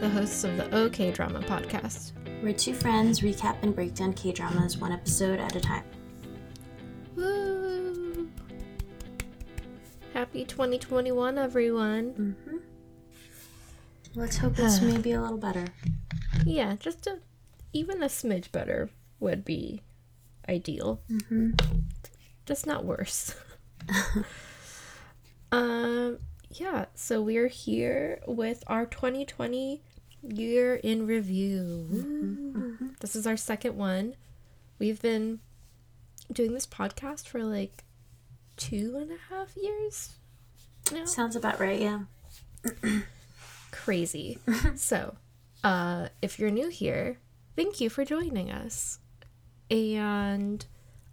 the hosts of the OK Drama podcast. We're two friends recap and break down K dramas one episode at a time. Woo! Happy 2021, everyone. Mm-hmm. Let's hope it's maybe a little better. Yeah, just a even a smidge better would be ideal. Mm-hmm. Just not worse. um, yeah. So we're here with our 2020 year in review. Woo. This is our second one. We've been doing this podcast for like two and a half years now. Sounds about right, yeah. crazy. so, uh, if you're new here, thank you for joining us. And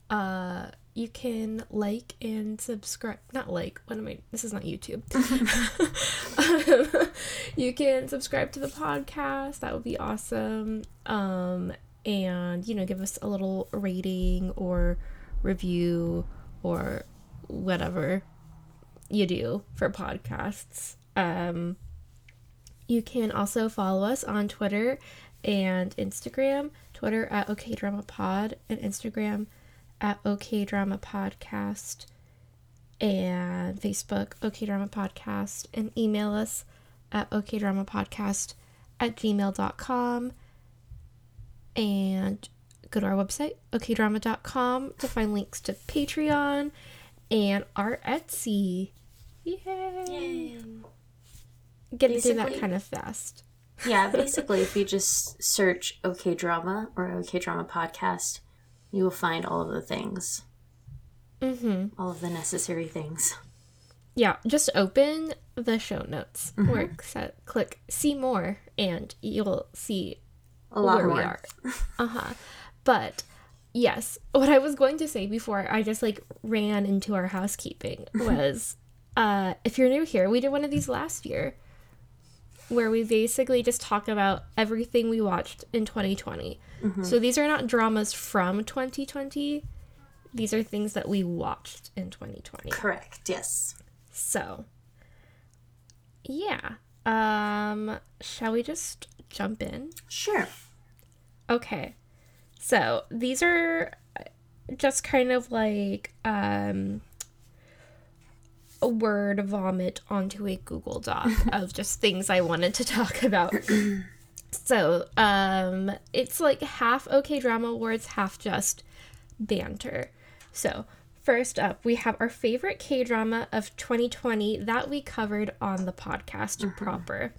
uh, you can like and subscribe. Not like, what am I? This is not YouTube. um, you can subscribe to the podcast. That would be awesome. Um, and, you know, give us a little rating or review or whatever you do for podcasts. Um, you can also follow us on Twitter and Instagram. Twitter at OK Drama Pod and Instagram at OK Drama Podcast and Facebook OK Drama Podcast and email us at OK Drama Podcast at gmail.com and go to our website okdrama.com to find links to Patreon and our Etsy. Yay! Yay. Getting through that kind of fast. Yeah, basically, if you just search OK Drama or OK Drama Podcast, you will find all of the things, Mm-hmm. all of the necessary things. Yeah, just open the show notes. Where set, click see more, and you'll see A lot where more. we are. Uh huh. But yes, what I was going to say before I just like ran into our housekeeping was, uh, if you're new here, we did one of these last year, where we basically just talk about everything we watched in 2020. So these are not dramas from 2020. These are things that we watched in 2020. Correct, yes. So, yeah. Um, shall we just jump in? Sure. Okay. So, these are just kind of like um word vomit onto a Google Doc of just things I wanted to talk about. so, um it's like half okay drama awards, half just banter. So, first up, we have our favorite K drama of 2020 that we covered on the podcast proper.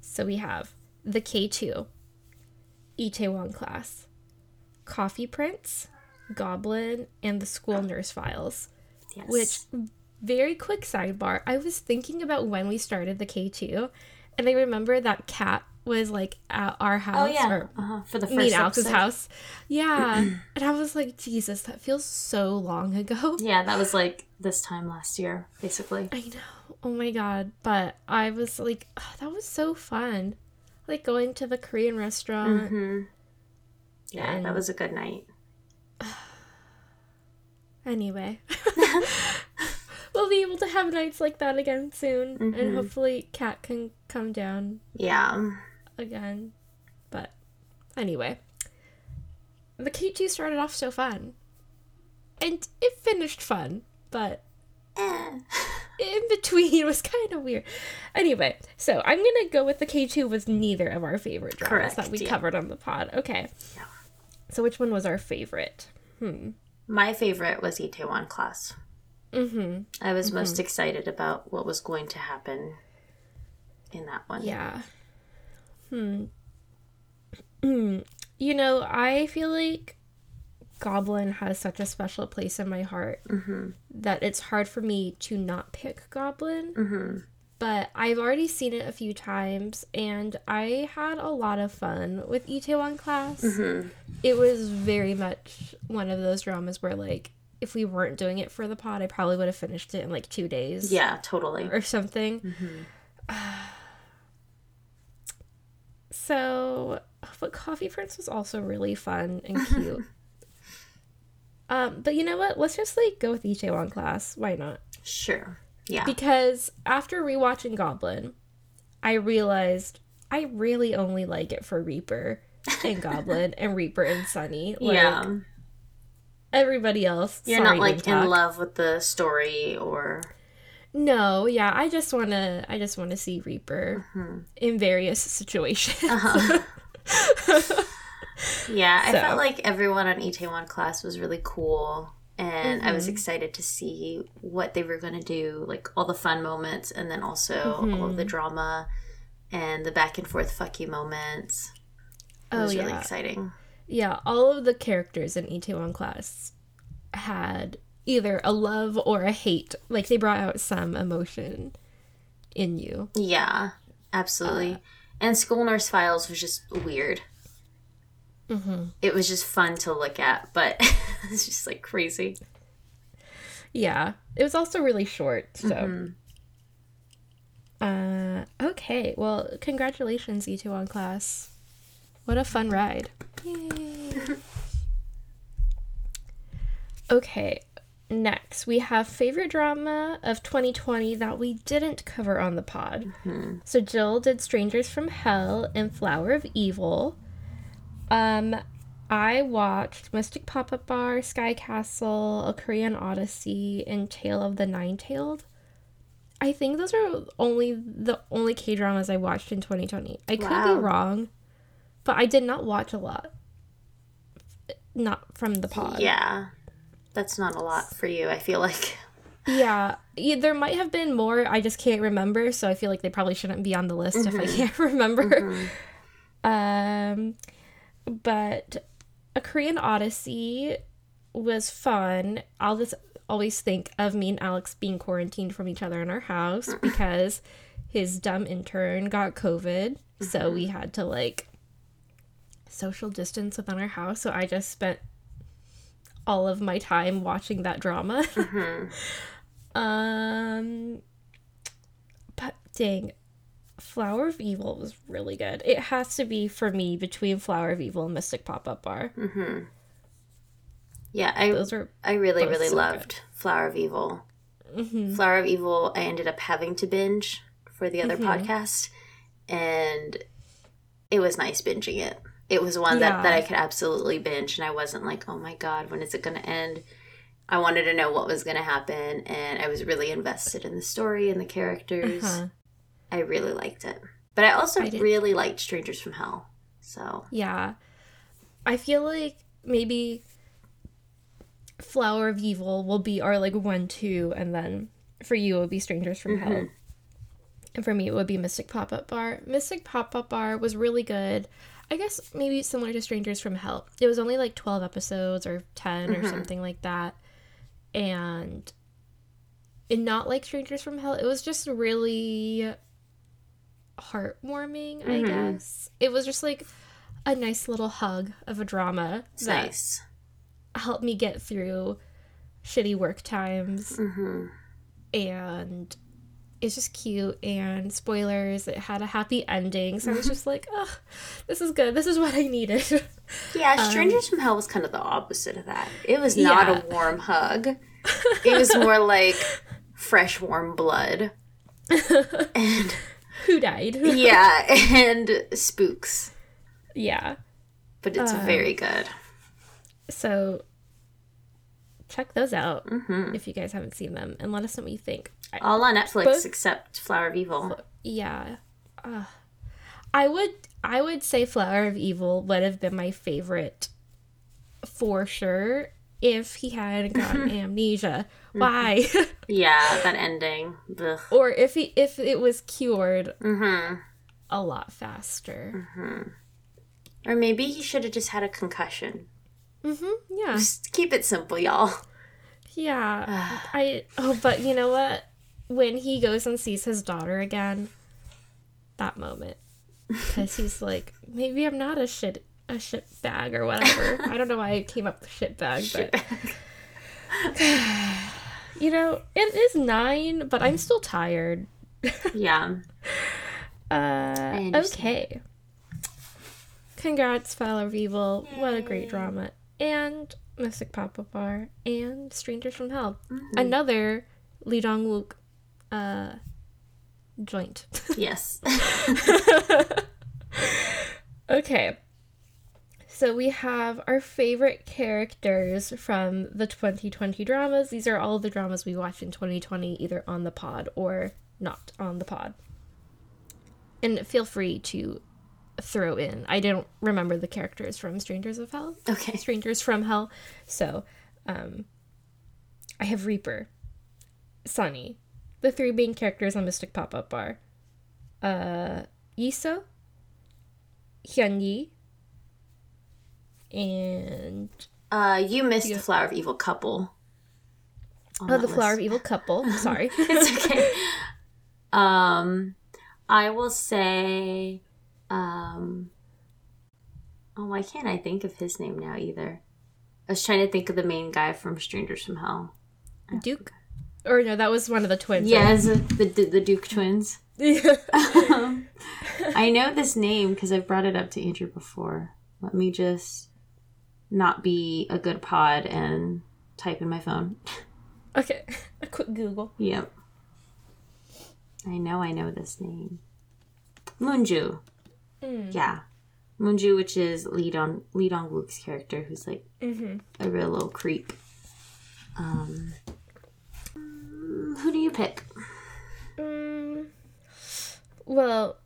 So, we have The K2, Itaewon Class, Coffee Prince, Goblin, and The School Nurse Files. Yes. Which, very quick sidebar, I was thinking about when we started the K2, and I remember that cat was like at our house. Oh, yeah. Or, Uh-huh. For the first me and Alex's episode. house. Yeah. and I was like, Jesus, that feels so long ago. Yeah, that was like this time last year, basically. I know. Oh my god. But I was like, oh, that was so fun. Like going to the Korean restaurant. Mm-hmm. Yeah, And- that was a good night. Anyway. we'll be able to have nights like that again soon. And Mhm. hopefully Cat can come down Yeah. again. But anyway. The K2 started off so fun. And it finished fun. But Eh. in between was kind of weird. Anyway, so I'm gonna go with the K2 was neither of our favorite dramas that we yeah. covered on the pod. Okay. Yeah. So which one was our favorite? Hmm. My favorite was Itaewon Class. Mm-hmm. I was most excited about what was going to happen in that one. Yeah. Hmm. Hmm. You know, I feel like Goblin has such a special place in my heart Mm-hmm. that it's hard for me to not pick Goblin. Mm-hmm. but I've already seen it a few times and I had a lot of fun with Itaewon class. Mm-hmm. It was very much one of those dramas where like if we weren't doing it for the pod, I probably would have finished it in like 2 days Yeah, totally. or something. Mm-hmm. So, but Coffee Prince was also really fun and cute. um, but you know what? Let's just like go with Itaewon class. Why not? Sure. Yeah. because after rewatching Goblin, I realized I really only like it for Reaper and Goblin and Reaper and Sunny. Like, yeah. Everybody else. You're sorry, not like in love with the story or No, yeah, I just wanna I just wanna see Reaper Mm-hmm. in various situations. Uh-huh. Yeah, I So- felt like everyone on Itaewon class was really cool and I was Mm-hmm. excited to see what they were going to do, like all the fun moments and then also all Mm-hmm. of the drama and the back and forth fuck you moments. It Oh, was really yeah. exciting. Yeah, all of the characters in Itaewon class had either a love or a hate. Like they brought out some emotion in you. Yeah, absolutely. Uh, and School Nurse Files was just weird. Mm-hmm. It was just fun to look at, but it's just like crazy. Yeah, it was also really short. So, Mm-hmm. uh, okay. Well, congratulations, Itaewon class. What a fun ride! Yay. okay, next we have favorite drama of 2020 that we didn't cover on the pod. So Jill did Strangers from Hell and Flower of Evil. Um, I watched Mystic Pop Up Bar, Sky Castle, A Korean Odyssey, and Tale of the Nine Tailed. I think those are only the only K dramas I watched in 2020. I could be wrong, but I did not watch a lot. Not from the pod. Yeah. That's not a lot for you, I feel like. Yeah, yeah, there might have been more. I just can't remember, so I feel like they probably shouldn't be on the list if I mm-hmm. can't remember. Mm-hmm. Um, but a Korean Odyssey was fun. I'll just always think of me and Alex being quarantined from each other in our house because his dumb intern got COVID, so we mm-hmm. had to like social distance within our house. So I just spent all of my time watching that drama. um, but dang, Flower of Evil was really good. It has to be for me between Flower of Evil and Mystic Pop Up Bar. Yeah, I Those are I really, really so loved Flower of Evil. Mm-hmm. Flower of Evil, I ended up having to binge for the other Mm-hmm. podcast, and it was nice binging it. It was one that, that I could absolutely binge, and I wasn't like, oh my god, when is it going to end? I wanted to know what was going to happen, and I was really invested in the story and the characters. uh-huh. I really liked it. But I also I really liked Strangers from Hell. So, Yeah. I feel like maybe Flower of Evil will be our like one two and then for you it would be Strangers from Hell. And for me it would be Mystic Pop Up Bar. Mystic Pop Up Bar was really good. I guess maybe similar to Strangers from Hell. It was only like 12 episodes or 10 or something like that. And and not like Strangers from Hell. It was just really heartwarming, I guess. It was just like a nice little hug of a drama that nice. helped me get through shitty work times hmm and it's just cute and spoilers it had a happy ending so i was just like oh this is good this is what i needed Yeah, Um, Strangers from Hell was kind of the opposite of that. It was not Yeah. a warm hug. It was more like fresh, warm blood. And who died yeah, and spooks. yeah But it's Um, very good. so check those out hmm if you guys haven't seen them and let us know what you think. All on Netflix Both- except Flower of Evil. yeah. Uh, i would i would say flower of evil would have been my favorite for sure if he hadn't gotten amnesia. Why? Yeah, that ending. Ugh. or if he if it was cured hmm a lot faster. Or maybe he should have just had a concussion. Mm-hmm. Yeah. Just keep it simple, y'all. yeah. I oh but you know what? When he goes and sees his daughter again that moment. Because he's like maybe i'm not a shit a shit bag or whatever. I don't know why i came up with shit bag but you know it is nine but i'm still tired. Yeah. uh okay. congrats of evil. What a great drama and mystic pop-up bar and strangers from hell Mm-hmm. another lee dong-wook uh joint Yes. okay. So we have our favorite characters from the 2020 dramas. These are all the dramas we watched in 2020, either on the pod or not on the pod. And feel free to throw in. I don't remember the characters from Strangers of Hell. Okay. Strangers from Hell. So, um, I have Reaper, Sunny, the three main characters on Mystic Pop Up Bar, uh, Yiso, Hyunyi, and Uh, you missed the Flower of Evil couple. oh, the Flower of. Evil couple. Sorry. It's okay. um, I will say, um, oh, why can't I think of his name now either? I was trying to think of the main guy from Strangers from Hell. Duke, or no, that was one of the twins. Yes, the the, the Duke twins. right? Um, I know this name because I've brought it up to Andrew before. Let me just not be a good pod and type in my phone. okay. A quick Google. Yep. I know I know this name. Moonju. Mm. Yeah. Moonju, which is Lee Dong Lee Dong Wook's character, who's like Mm-hmm. a real little creep. Um who do you pick? Mm, well,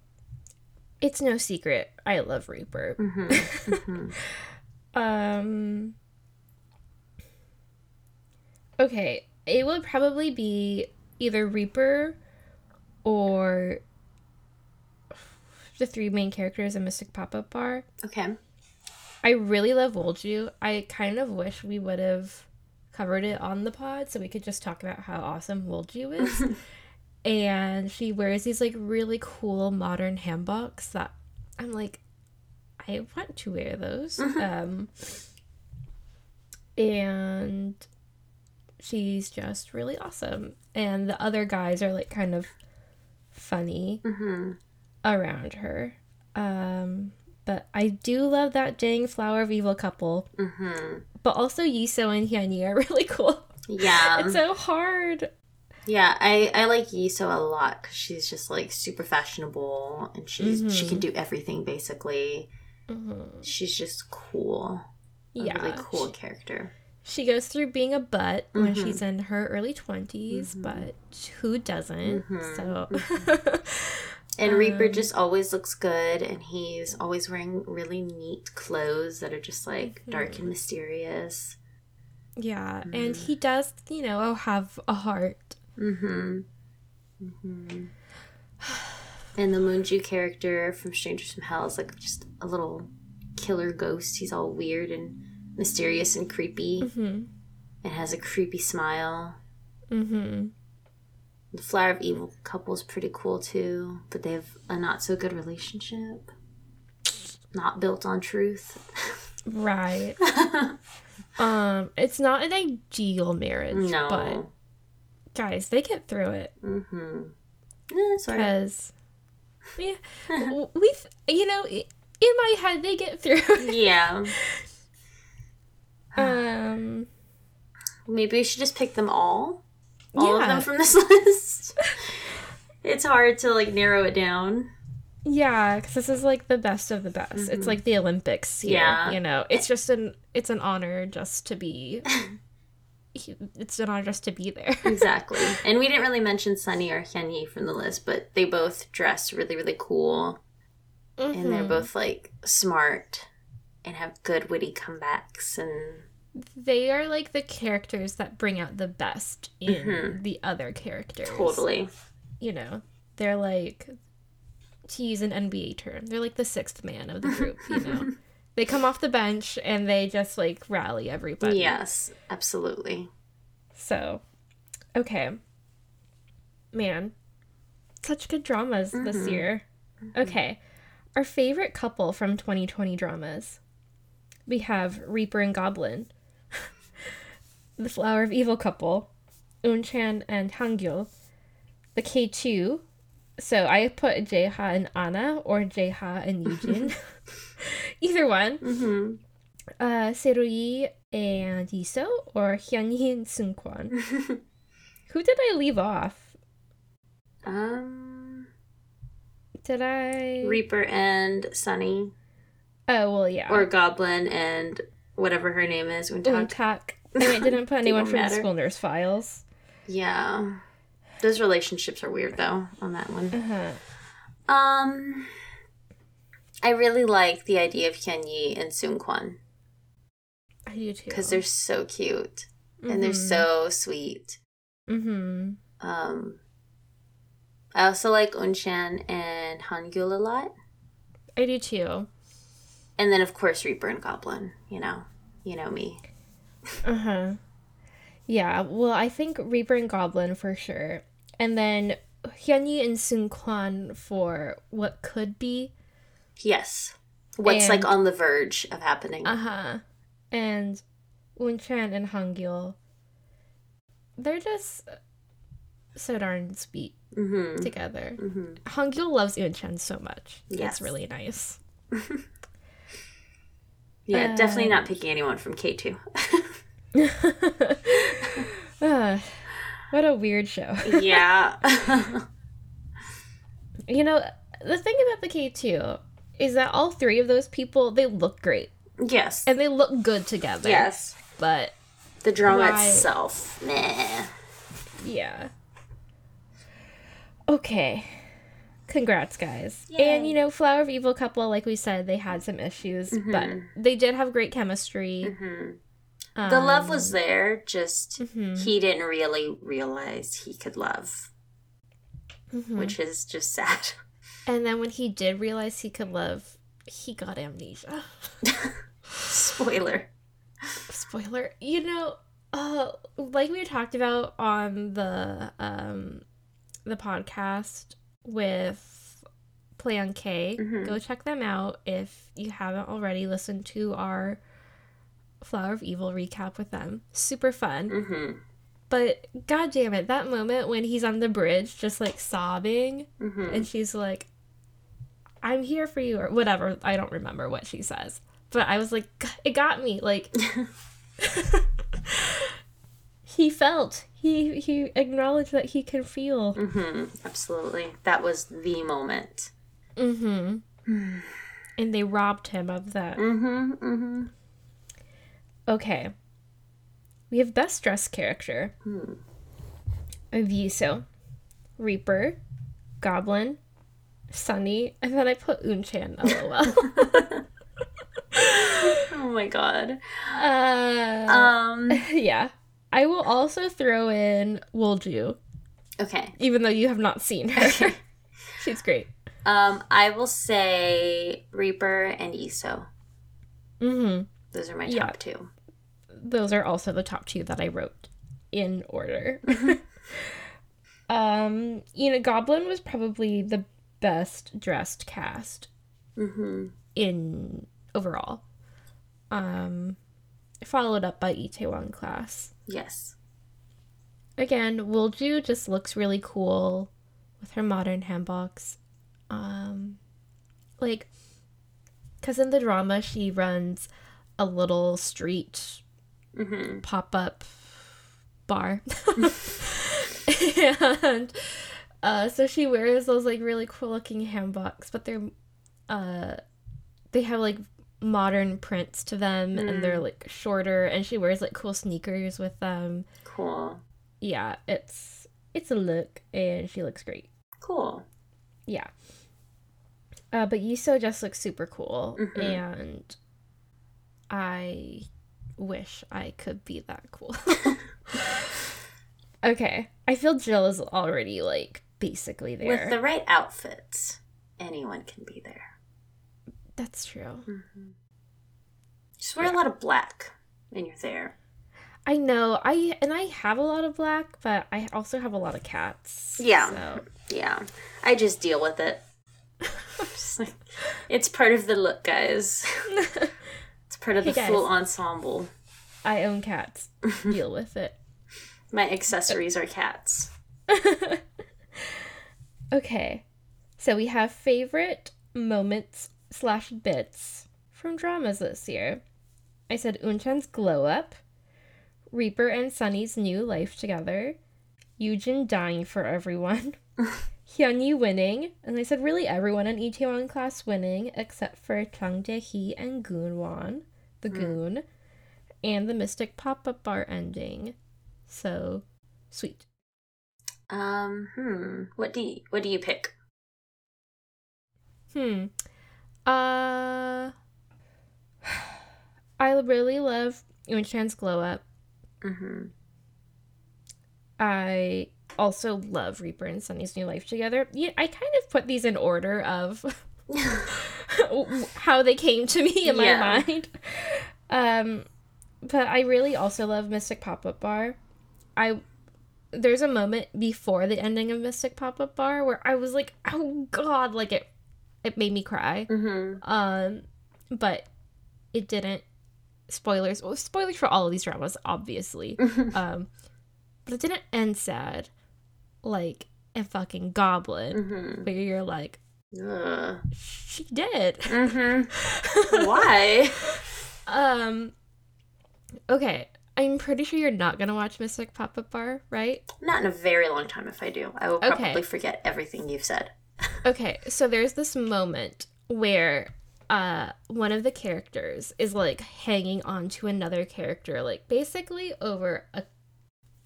it's no secret. I love Reaper. Mm-hmm. Um. Okay, it would probably be either Reaper or the three main characters in Mystic Pop Up Bar. Okay. I really love Wolju. I kind of wish we would have covered it on the pod so we could just talk about how awesome Wolju is. and she wears these like really cool modern hanboks that I'm like, I want to wear those. um, and she's just really awesome. And the other guys are like kind of funny Mm-hmm. Around her. Um, but I do love that dang flower of evil couple. Mm-hmm. But also Yiso and Hyunyi are really cool. Yeah. it's so hard. Yeah, I, I like Yiso a lot because she's just like super fashionable and she's she Mhm. can do everything basically. Mhm. She's just cool. A Yeah. really cool character. She goes through being a butt when Mhm. she's in her early 20s, Mhm. but who doesn't? So, And Reaper Um, just always looks good and he's always wearing really neat clothes that are just like dark and mysterious. yeah. And Mhm. he does, you know, have a heart. Mm-hmm. Mm-hmm. And the Moonju character from Strangers from Hell is like just a little killer ghost. He's all weird and mysterious and creepy. hmm and has a creepy smile. hmm The Flower of Evil couple's pretty cool too, but they have a not so good relationship. Not built on truth. Right. um, it's not an ideal marriage, no. but guys, they get through it. mm-hmm. Sorry. because yeah, w- we've you know in my head they get through. Yeah. um, Maybe we should just pick them all. All of them from this list. it's hard to like narrow it down. yeah, because this is like the best of the best. It's like the Olympics here. Yeah. you know, it's just an it's an honor just to be. it's an honor just to be there. Exactly. and we didn't really mention Sunny or Hyunyi from the list, but they both dress really, really cool. and they're Mhm. both like smart and have good witty comebacks and They are like the characters that bring out the best in Mhm. the other characters. totally you know, they're like, to use an NBA term, they're like the sixth man of the group, you know? they come off the bench and they just like rally everybody. yes absolutely So, okay. Man, such good dramas this Mhm. year. Okay. Our favorite couple from 2020 dramas. We have Reaper and Goblin. The Flower of Evil couple. Unchan and Hangyo. The K2. So I put Jeha and Anna or Jeha and Yujin. Either one. mm-hmm. Uh, Serui and Yiso or Hyunyi and Seungkwan. Who did I leave off? um Did I? Reaper and Sunny, oh well, yeah. or Goblin and whatever her name is. Untak. Untak. It didn't put anyone from the school nurse files. Yeah, those relationships are weird though on that one. Uh-huh. Um, I really like the idea of Hyun Yi and Soon Kwon I do too. because they're so cute and they're Mhm. so sweet. Mm-hmm. Um, I also like Unshan and Hangul a lot, I do too. and then of course Reaper and Goblin. You know, you know me uh huh. Yeah, well, I think Reaper and Goblin for sure. And then Hyunyi and Sun Kwan for what could be. Yes. What's and, like on the verge of happening. Uh huh. And Unchan and Hangil. They're just uh, so darn sweet mm-hmm. together. mm mm-hmm. loves Unchan so much. Yes. It's really nice. yeah, definitely not um, picking anyone from K2. uh, what a weird show. yeah. you know, the thing about the K2 is that all three of those people, they look great. Yes. And they look good together. Yes. But the drama why... itself, meh. Yeah. Okay. Congrats, guys. Yay. And you know, Flower of Evil couple, like we said, they had some issues, mm-hmm. but they did have great chemistry. Mm-hmm. The love was Um, there, just mhm, he didn't really realize he could love, mhm. which is just sad. And then when he did realize he could love, he got amnesia. Spoiler. spoiler you know uh like we talked about on the um the podcast with play on k Mhm. go check them out if you haven't already listened to our flower of evil recap with them. Super fun. Hmm but god damn it that moment when he's on the bridge just like sobbing hmm and she's like i'm here for you or whatever i don't remember what she says. But i was like it got me like he felt he he acknowledged that he can feel. Hmm Absolutely. That was the moment. mm-hmm. And they robbed him of that. Hmm hmm okay we have best dressed character Hmm. of Yiso, Reaper, Goblin, Sunny, and then I put Unchan lol. Oh my god. uh, Um. yeah. I will also throw in Wolju, Okay. even though you have not seen her. Okay. She's great. Um. I will say Reaper and Yiso. hmm Those are my Yeah. top two. Those are also the top two that I wrote in order. um, you know, Goblin was probably the best dressed cast hmm in overall. Um, followed up by Itaewon class. Yes. Again, Wolju just looks really cool with her modern hanboks. Um, like, because in the drama, she runs a little street hmm pop up bar. and uh, so she wears those like really cool looking hanboks, but they're uh, they have like modern prints to them and they're like shorter and she wears like cool sneakers with them. Cool. Yeah, it's it's a look and she looks great. Cool. Yeah. Uh, but Yiso just looks super cool Mhm. and I wish I could be that cool. okay. I feel Jill is already like basically there. With the right outfits, anyone can be there. That's true. hmm Just wear a lot of black, and you're there. I know. I and I have a lot of black, but I also have a lot of cats. Yeah. So Yeah, I just deal with it. Like, it's part of the look, guys. Part of Hey, the guys. full ensemble. I own cats. Deal with it. My accessories are cats. Okay. So we have favorite moments slash bits from dramas this year. I said Unchan's glow up, Reaper and Sunny's new life together, Yujin dying for everyone, Hyunyi winning, and I said really everyone in Itaewon class winning except for Chung Jae-hee and Goonwon, the Hmm. goon, and the Mystic pop-up bar ending. So sweet. Um, hmm. What do you what do you pick? Hmm. Uh I really love Unchan's glow up. Mm-hmm. I also love Reaper and Sunny's new life together. Yeah, I kind of put these in order of how they came to me in my Yeah. mind. Um, but I really also love Mystic Pop Up Bar. I there's a moment before the ending of Mystic Pop Up Bar where I was like, oh god, like it it made me cry. mm-hmm. Um, but it didn't. Spoilers. Well, spoilers for all of these dramas, obviously. um, but it didn't end sad, like a fucking Goblin, Mm-hmm. where you're like, She did. Mm-hmm. Why? Um. Okay, I'm pretty sure you're not gonna watch Mystic Pop Up Bar, right? Not in a very long time if I do. I will Okay. probably forget everything you've said. Okay, so there's this moment where uh one of the characters is like hanging on to another character, like basically over a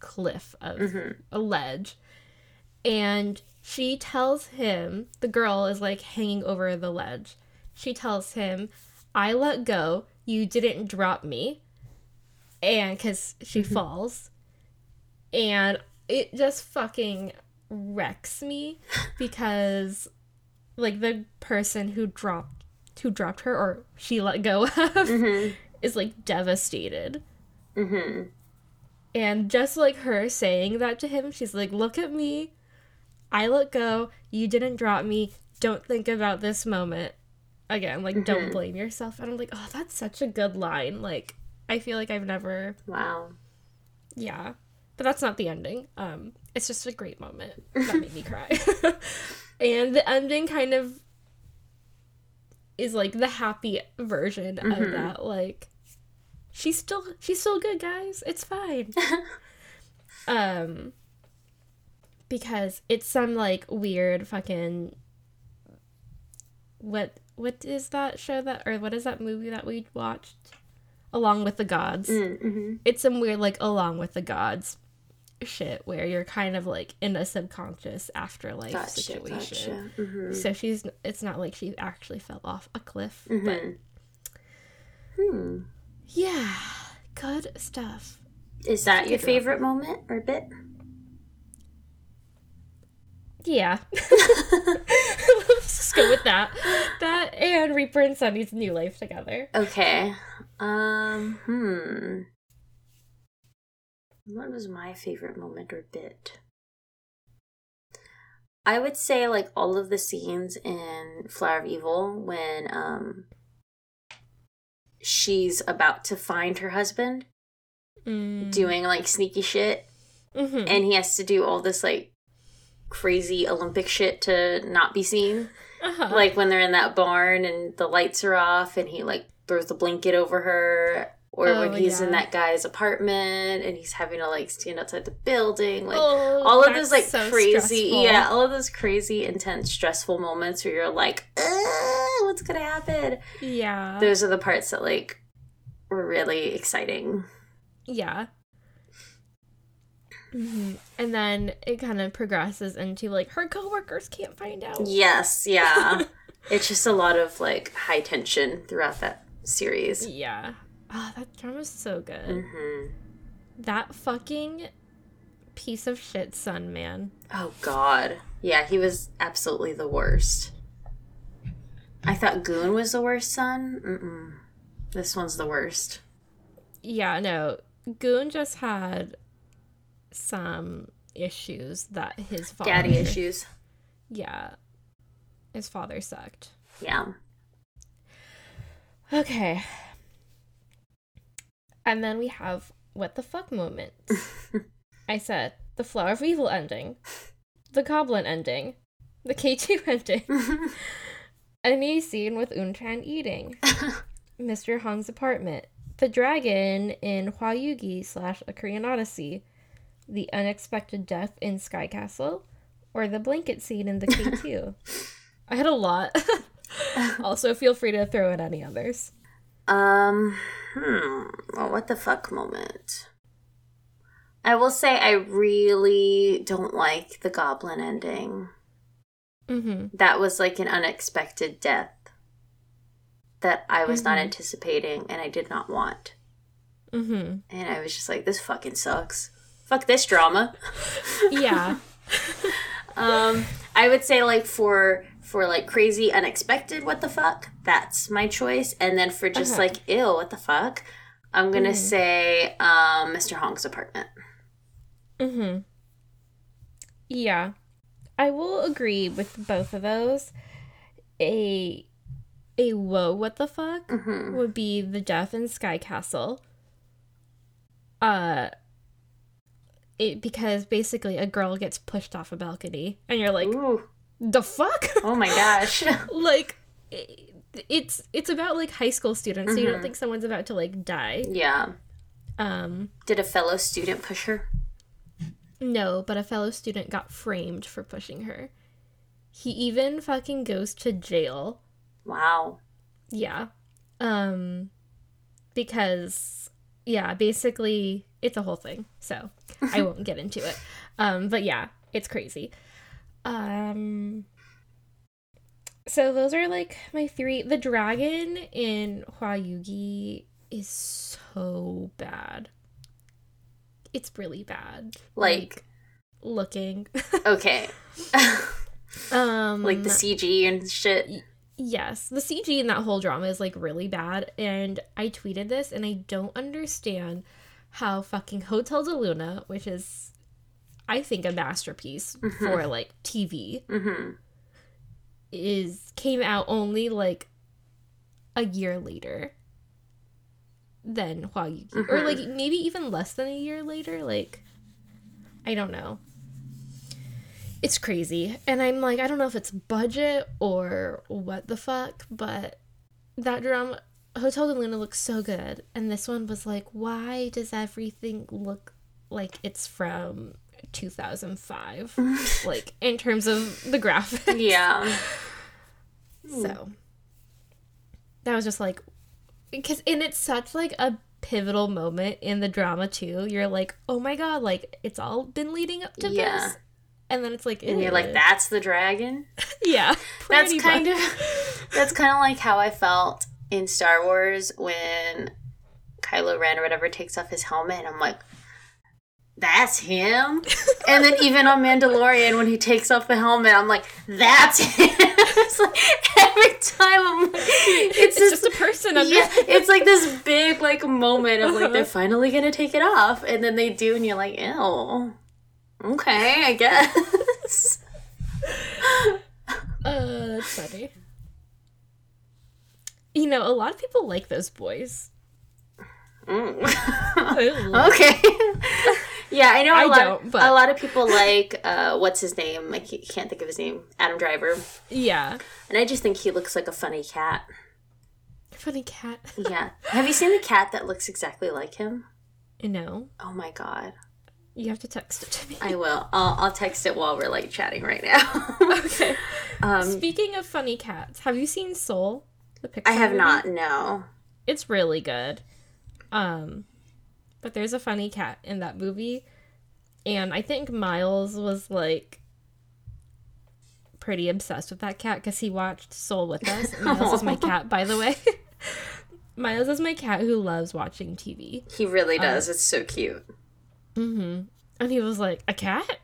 cliff of Mhm. a ledge. And she tells him, the girl is like hanging over the ledge. She tells him, I let go, you didn't drop me. And because she falls. And it just fucking wrecks me because like the person who dropped who dropped her or she let go of Mm-hmm. is like devastated. Mm-hmm. And just like her saying that to him, she's like, Look at me. I let go. You didn't drop me. Don't think about this moment. Again, like, don't Mhm. blame yourself. And I'm like, Oh, that's such a good line. Like, I feel like I've never, Wow. yeah. But that's not the ending. Um, It's just a great moment. That made me cry. and the ending kind of is like the happy version of Mhm. that. Like, she's still she's still good, guys. It's fine. um because it's some like weird fucking what what is that show that or what is that movie that we watched along with the gods Mm-hmm. it's some weird like along with the gods shit where you're kind of like in a subconscious afterlife Gotcha. situation Gotcha. Mm-hmm. so she's it's not like she actually fell off a cliff but Mhm. Hmm. yeah good stuff Is that your favorite moment or bit? Yeah. Let's just go with that. That and Reaper and Sunny's new life together. Okay. Um, hmm. What was my favorite moment or bit? I would say like all of the scenes in Flower of Evil when um she's about to find her husband Mm. doing like sneaky shit Mhm. and he has to do all this like crazy Olympic shit to not be seen. Uh-huh. like when they're in that barn and the lights are off and he like throws the blanket over her or Oh, when he's in that guy's apartment and he's having to like stand outside the building like Oh, all of those like so crazy stressful. yeah all of those crazy intense stressful moments where you're like what's gonna happen Yeah. those are the parts that like were really exciting Yeah. Hmm And then it kind of progresses into like her coworkers can't find out. yes yeah it's just a lot of like high tension throughout that series Yeah. Oh, that drama's so good. hmm That fucking piece of shit son, man. Oh God, yeah, he was absolutely the worst. I thought Goon was the worst son. Mm-mm. This one's the worst. Yeah, no. Goon just had some issues that his father Daddy issues. Yeah. His father sucked. Yeah. Okay. And then we have what the fuck moment. I said the Flower of Evil ending, the Goblin ending, the K2 ending, enemy scene with Unchan eating, Mr. Hong's apartment, the dragon in Hua Hwayugi slash A Korean Odyssey, the unexpected death in Sky Castle, or the blanket scene in the K2. I had a lot. also, feel free to throw in any others. Um, hmm. Well, what the fuck moment? I will say I really don't like the goblin ending. Mm-hmm. That was like an unexpected death that I was not Mhm. anticipating and I did not want. Mm-hmm. And I was just like, this fucking sucks. Fuck this drama. Yeah. Um, I would say like for for like crazy unexpected what the fuck, that's my choice. And then for just Uh-huh. like ill what the fuck, I'm gonna Mhm. say um Mr. Hong's apartment. Mm-hmm. Yeah. I will agree with both of those. A a whoa what the fuck hmm would be the death in Sky Castle. Uh it because basically a girl gets pushed off a balcony and you're like Ooh, the fuck oh my gosh. like it, it's it's about like high school students so you don't Mhm. think someone's about to like die yeah. um Did a fellow student push her? no but a fellow student got framed for pushing her he even fucking goes to jail Wow. yeah um because yeah basically it's a whole thing so i won't get into it. Um but yeah it's crazy. Um so those are like my three. The dragon in hwayugi is so bad. It's really bad. Like, looking. Okay. um like the CG and shit. Yes, the CG in that whole drama is like really bad, and I tweeted this, and I don't understand how fucking Hotel de Luna, which is, I think, a masterpiece Mhm. for like TV, hmm is came out only like a year later than Hwayugi, or Mhm. like maybe even less than a year later. Like, I don't know. It's crazy, and I'm like, I don't know if it's budget or what the fuck, but that drama, Hotel de Luna, looks so good, and this one was like, why does everything look like it's from 2005? like in terms of the graphics. Yeah. So that was just like because and it's such like a pivotal moment in the drama too. You're like, oh my god, like it's all been leading up to Yeah. this. And then it's like And you're like, that's the dragon? Yeah. That's kind much. of that's kind of like how I felt in Star Wars when Kylo Ren or whatever takes off his helmet, I'm like, "That's him." and then even on Mandalorian, when he takes off the helmet, I'm like, "That's him." it's like every time I'm like, it's, it's this, just a person under yeah, it's like this big like moment of like Uh-huh. they're finally gonna take it off, and then they do, and you're like, "Ew." Okay, I guess. Uh that's funny. You know, a lot of people like those boys. Mm. Okay. yeah, I know a I lot. don't, but- A lot of people like uh, what's his name? I can't think of his name. Adam Driver, Yeah. and I just think he looks like a funny cat. Funny cat. Yeah. Have you seen the cat that looks exactly like him? no. Oh my god. You have to text it to me. I will. I'll, I'll text it while we're like chatting right now. okay. um, Speaking of funny cats, have you seen Soul? The Pixar I have movie? not. No. It's really good. Um but there's a funny cat in that movie and I think Miles was like pretty obsessed with that cat cuz he watched Soul with us. Miles is my cat by the way. Miles is my cat who loves watching TV. He really does. it's so cute. Mm-hmm. And he was like, a cat?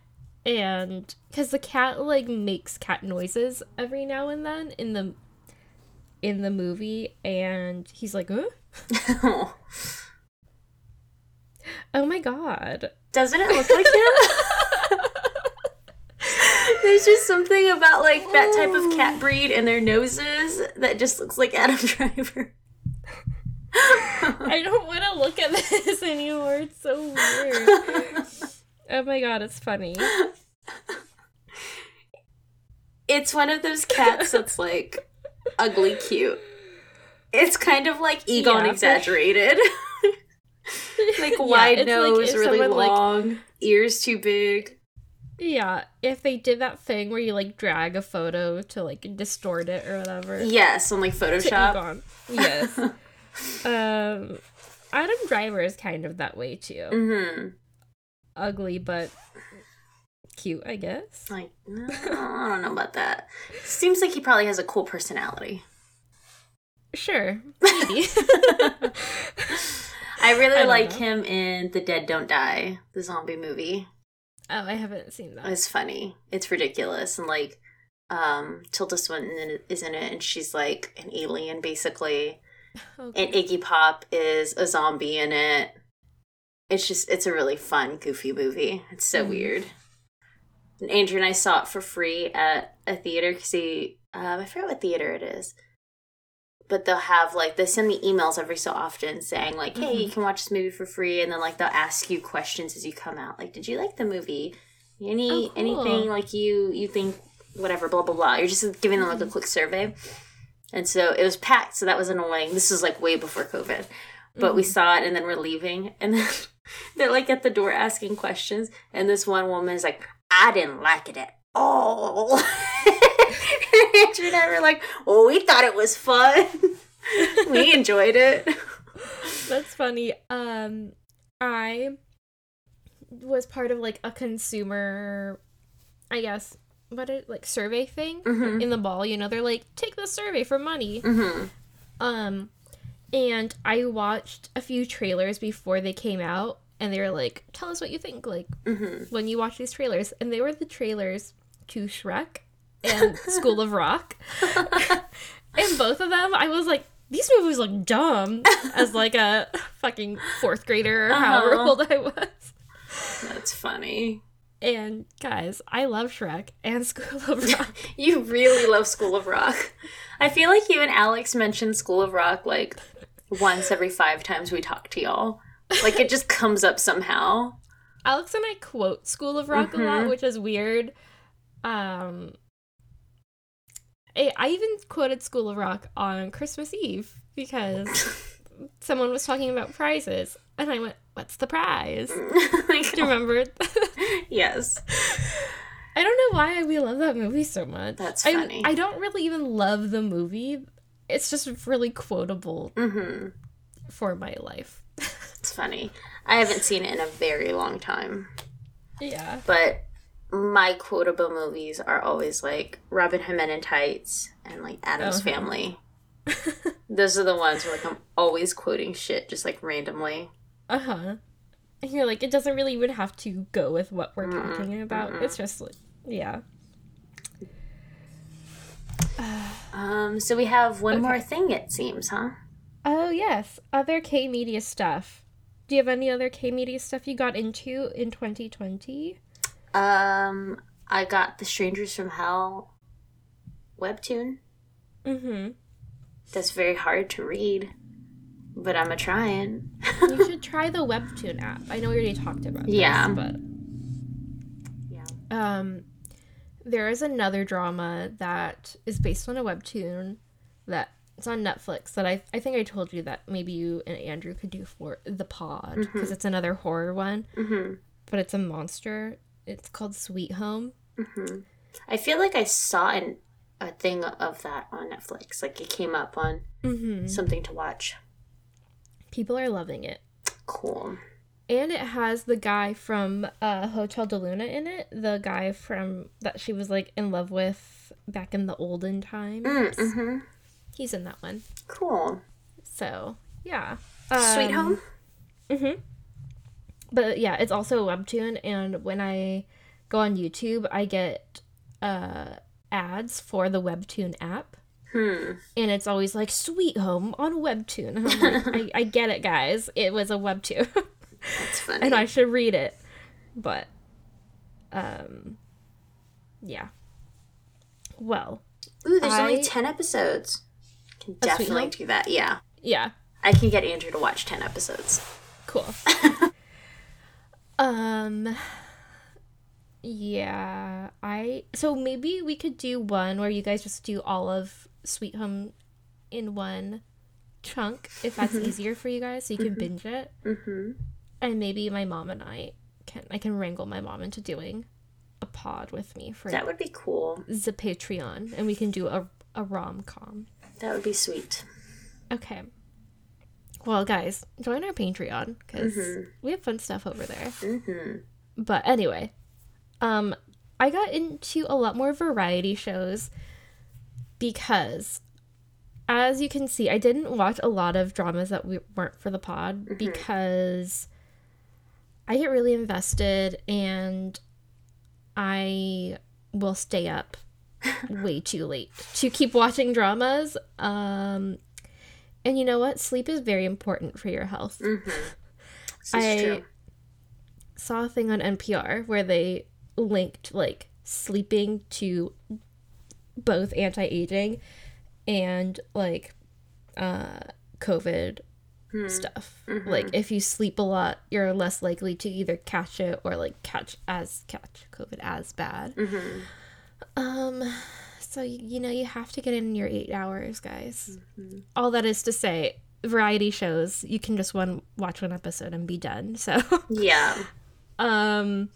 And because the cat like makes cat noises every now and then in the in the movie, and he's like, huh? oh my god. Doesn't it look like him? There's just something about like that type of cat oh. breed and their noses that just looks like Adam Driver. I don't want to look at this anymore. It's so weird. oh my god, it's funny. it's one of those cats that's like ugly cute. It's kind of like Egon Yeah. exaggerated. like wide like nose, if really someone, like- long, ears too big. Yeah, if they did that thing where you like drag a photo to like distort it or whatever. Yes, on like to Photoshop. Yes. um, Adam Driver is kind of that way too. Mm-hmm. Ugly but cute, I guess. Like, no, I don't know about that. Seems like he probably has a cool personality. Sure, maybe. I really don't like know. him in The Dead Don't Die, the zombie movie. oh, I haven't seen that. It's funny. It's ridiculous. And like, um, Tilda Swinton is in it, and she's like an alien basically. Okay. And Iggy Pop is a zombie in it. It's just, it's a really fun, goofy movie. It's so Mhm. weird. And Andrew and I saw it for free at a theater because he, um, I forget what theater it is. But they'll have like they send me emails every so often saying like, "Hey, you can watch this movie for free," and then like they'll ask you questions as you come out. Like, "Did you like the movie? Any Oh, cool. anything like you you think whatever blah blah blah?" You're just giving them like a quick survey. And so it was packed, so that was annoying. This was like way before COVID, but we saw it, and then we're leaving, and then they're like at the door asking questions, and this one woman is like, "I didn't like it at all." Andrew and I were like, "Well, we thought it was fun. we enjoyed it." That's funny. Um, I was part of like a consumer, I guess, what it like survey thing Mm-hmm. in the mall. You know, they're like, take the survey for money. Mm-hmm. Um, and I watched a few trailers before they came out, and they were like, tell us what you think, like Mm-hmm. when you watch these trailers, and they were the trailers to Shrek and School of Rock. and both of them, I was like, these movies look dumb as like a fucking fourth grader or however Uh-huh. old I was. That's funny. And guys, I love Shrek and School of Rock. You really love School of Rock. I feel like you and Alex mentioned School of Rock like once every five times we talk to y'all. Like it just comes up somehow. Alex and I quote School of Rock a lot, Mhm. which is weird. Um, I, I even quoted School of Rock on Christmas Eve because someone was talking about prizes, and I went, "What's the prize?" Like, Do you remember? yes. I don't know why we love that movie so much. That's I- funny. I, don't really even love the movie. It's just really quotable Mm-hmm. for my life. It's funny. I haven't seen it in a very long time. yeah. But my quotable movies are always like Robin Hood Men in Tights and like Addams Uh-huh. Family. Those are the ones where like I'm always quoting shit just like randomly. Uh huh. And you're like, it doesn't really even have to go with what we're Mm-mm, talking about. mm-mm. It's just like, yeah. Um, so we have one Okay. more thing it seems, huh? Oh yes, other K media stuff. Do you have any other K media stuff you got into in 2020? Um, I got the Strangers from Hell webtoon. Mm-hmm. That's very hard to read, but I'm a trying. You should try the Webtoon app. I know we already talked about this, Yeah. but yeah. um, there is another drama that is based on a webtoon that it's on Netflix that I I think I told you that maybe you and Andrew could do for the pod because it's another horror one, Mm-hmm. but it's a monster. It's called Sweet Home. Mm-hmm. I feel like I saw an, a thing of that on Netflix. Like it came up on Mm-hmm. something to watch. People are loving it. Cool. And it has the guy from uh, Hotel del Luna in it. The guy from that she was like in love with back in the olden times. He's in that one. Cool. So yeah. Sweet Um, Home. Mm-hmm. But yeah, it's also a webtoon, and when I go on YouTube, I get uh, ads for the webtoon app, Hmm. and it's always like "Sweet Home" on webtoon. Like, I, I get it, guys. It was a webtoon, That's funny. and I should read it. But, um, yeah. Well, Ooh, there's only ten episodes. Can definitely do that. Yeah, yeah, I can get Andrew to watch ten episodes. cool. um. Yeah, I so maybe we could do one where you guys just do all of Sweet Home in one chunk if that's easier for you guys so you can binge it. Mm-hmm. And maybe my mom and I can I can wrangle my mom into doing a pod with me for That would be cool. the Patreon, and we can do a a rom com. That would be sweet. Okay. Well, guys, join our Patreon because Mm-hmm. we have fun stuff over there. hmm But anyway, um, I got into a lot more variety shows because, as you can see, I didn't watch a lot of dramas that we weren't for the pod because I get really invested and I will stay up way too late to keep watching dramas. Um, and you know what? Sleep is very important for your health. Is I- true. saw a thing on NPR where they linked like sleeping to both anti-aging and like uh COVID stuff. Like if you sleep a lot, you're less likely to either catch it or like catch as catch COVID as bad. Um so you know you have to get in your 8 hours, guys. All that is to say variety shows you can just one watch one episode and be done. So Yeah. um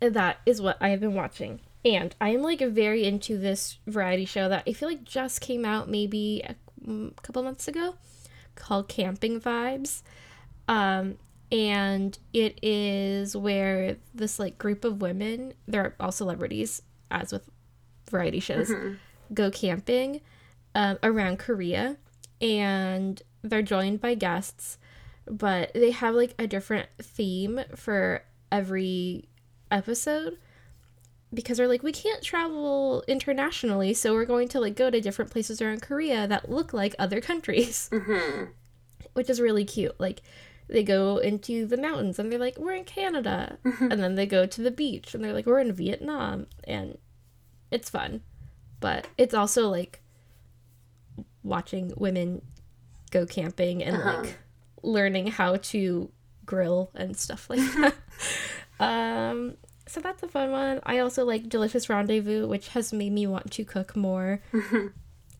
that is what I have been watching. And I am like very into this variety show that I feel like just came out maybe a mm, couple months ago called Camping Vibes. Um and it is where this like group of women, they're all celebrities as with variety shows, go camping um, around Korea and they're joined by guests but they have like a different theme for every episode because they're like we can't travel internationally so we're going to like go to different places around korea that look like other countries. Hmm which is really cute. Like they go into the mountains and they're like we're in canada. And then they go to the beach and they're like we're in vietnam. And it's fun. But it's also like watching women go camping and Uh-huh. like learning how to grill and stuff like that. Um so that's a fun one. I also like delicious rendezvous which has made me want to cook more.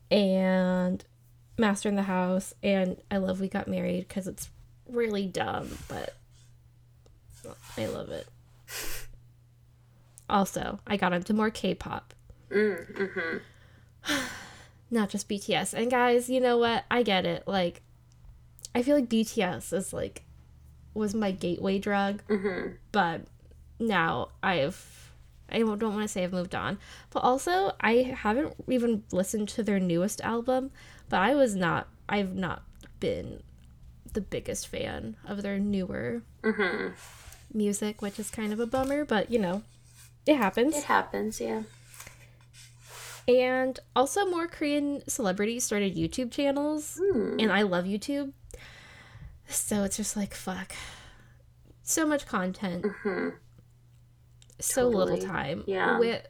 And master in the house. And i love we got married because it's really dumb but i love it also i got into more k-pop Mm-hmm. not just bts and guys you know what i get it like i feel like bts is like was my gateway drug Mm-hmm. but now I've I don't want to say I've moved on, but also I haven't even listened to their newest album, but I was not I've not been the biggest fan of their newer Mm-hmm. music, which is kind of a bummer, but you know, it happens. It happens, yeah. And also more Korean celebrities started YouTube channels, Hmm. and I love YouTube. So it's just like fuck. So much content. Mm-hmm. so little time. Yeah. Wi-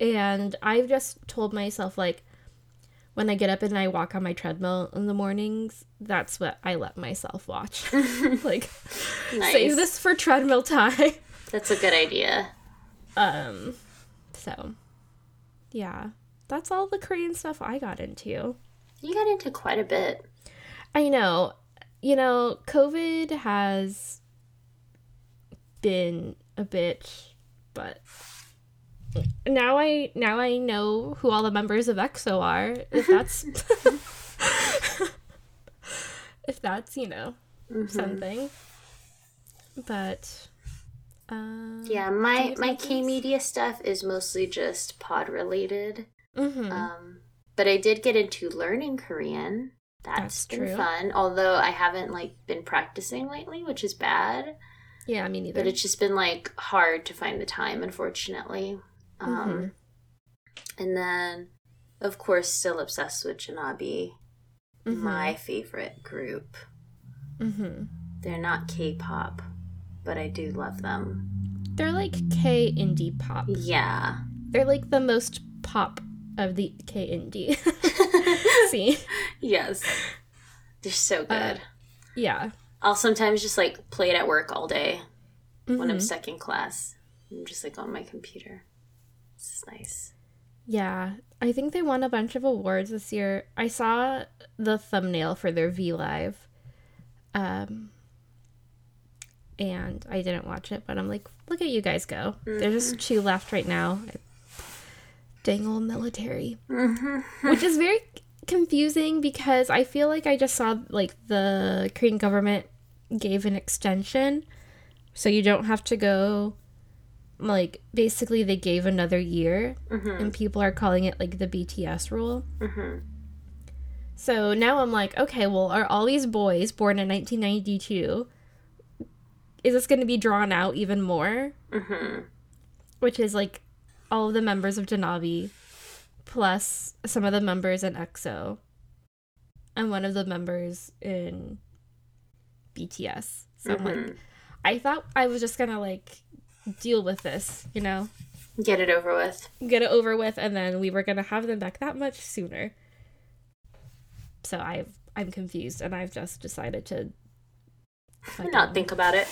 and I've just told myself like when I get up and I walk on my treadmill in the mornings, that's what I let myself watch. like Nice. save this for treadmill time. That's a good idea. Um so yeah. That's all the Korean stuff I got into. You got into quite a bit. I know. You know, COVID has been a bitch, but now I now I know who all the members of EXO are. If that's if that's, you know, Mm-hmm. something. But um Yeah, my my K media stuff is mostly just pod related. mhm. Um, but I did get into learning Korean. That's, That's been true. fun. Although I haven't like been practicing lately, which is bad. yeah, me neither. But it's just been like hard to find the time, unfortunately. Um, Mhm. And then, of course, still obsessed with Jannabi, Mhm. my favorite group. Mhm. They're not K-pop, but I do love them. They're like K indie pop. Yeah. They're like the most pop of the K indie scene. yes. They're so good. Yeah. I'll sometimes just like play it at work all day when I'm Mhm. stuck in class. I'm just like on my computer. Is nice. Yeah. I think they won a bunch of awards this year. I saw the thumbnail for their V Live. Um and I didn't watch it, but I'm like, look at you guys go. There's just two left right now. Dang old military. Which is very confusing because I feel like I just saw like the Korean government gave an extension. So you don't have to go like basically they gave another year mm-hmm. and people are calling it like the BTS rule. Mm-hmm. So now I'm like, okay, well, are all these boys born in 1992? Is this going to be drawn out even more? Mm-hmm. Which is like all of the members of Jannabi, plus some of the members in EXO, and one of the members in BTS. So I'm like, mm-hmm. I thought I was just gonna like deal with this, you know, Get it over with. get it over with, and then we were gonna have them back that much sooner. So I've I'm confused, and I've just decided to Not think about it.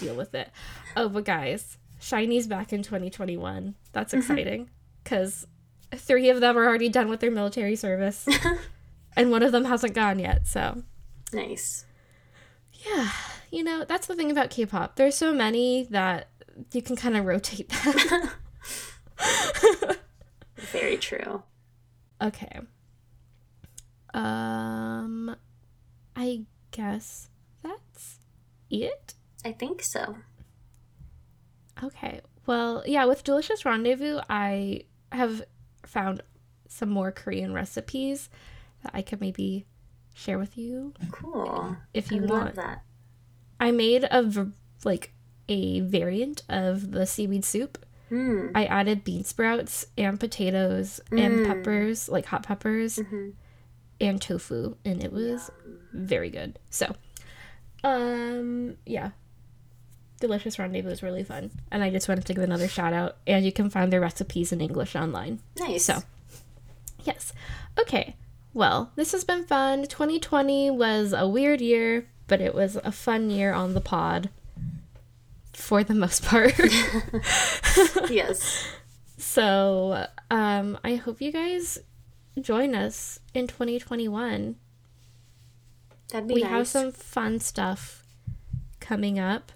deal with it. Oh, but guys, SHINee's back in 2021. That's mm-hmm. exciting because three of them are already done with their military service, and one of them hasn't gone yet. So Nice. yeah, you know that's the thing about K-pop. There's so many that you can kind of rotate that. Very true. Okay. Um, I guess that's it. I think so. Okay. Well, yeah, with Delicious Rendezvous, I have found some more Korean recipes that I could maybe share with you Cool. if I you love want. that. I made a like a variant of the seaweed soup. Hmm. I added bean sprouts and potatoes and Mm. peppers, like hot peppers, Mhm. and tofu, and it was very good. So, um, yeah. Delicious Rendezvous is really fun. And I just wanted to give another shout out. And you can find their recipes in English online. Nice. So, yes. Okay. Well, this has been fun. 2020 was a weird year, but it was a fun year on the pod for the most part. yes. so, um, I hope you guys join us in 2021. That'd be we nice. have some fun stuff coming up.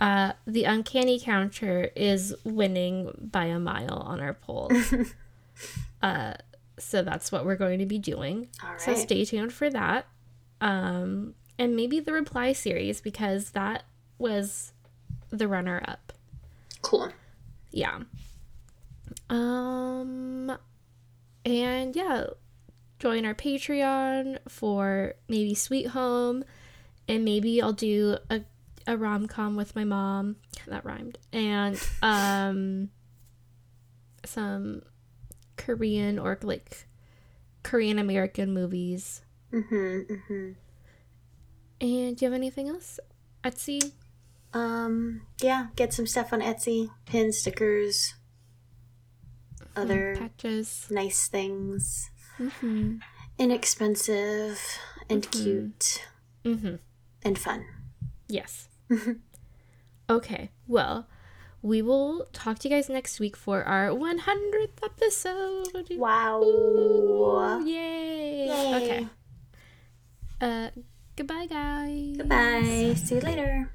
Uh, the uncanny counter is winning by a mile on our poll. uh, so that's what we're going to be doing. All So stay tuned for that. Um, and maybe the reply series because that was the runner up. Cool. Yeah. Um and yeah, join our Patreon for maybe Sweet Home and maybe I'll do a a rom-com with my mom. That rhymed. And um some Korean or like Korean American movies. Mm-hmm. Mm-hmm. And do you have anything else? Etsy? Um. Yeah. Get some stuff on Etsy. Pin stickers. Other patches. nice things. Mm-hmm. Inexpensive and cute Mm-hmm. and fun. Yes. okay. Well, we will talk to you guys next week for our 100th episode. Wow. Ooh, yay. Yay. Okay. Uh, goodbye, guys. Goodbye. See you later.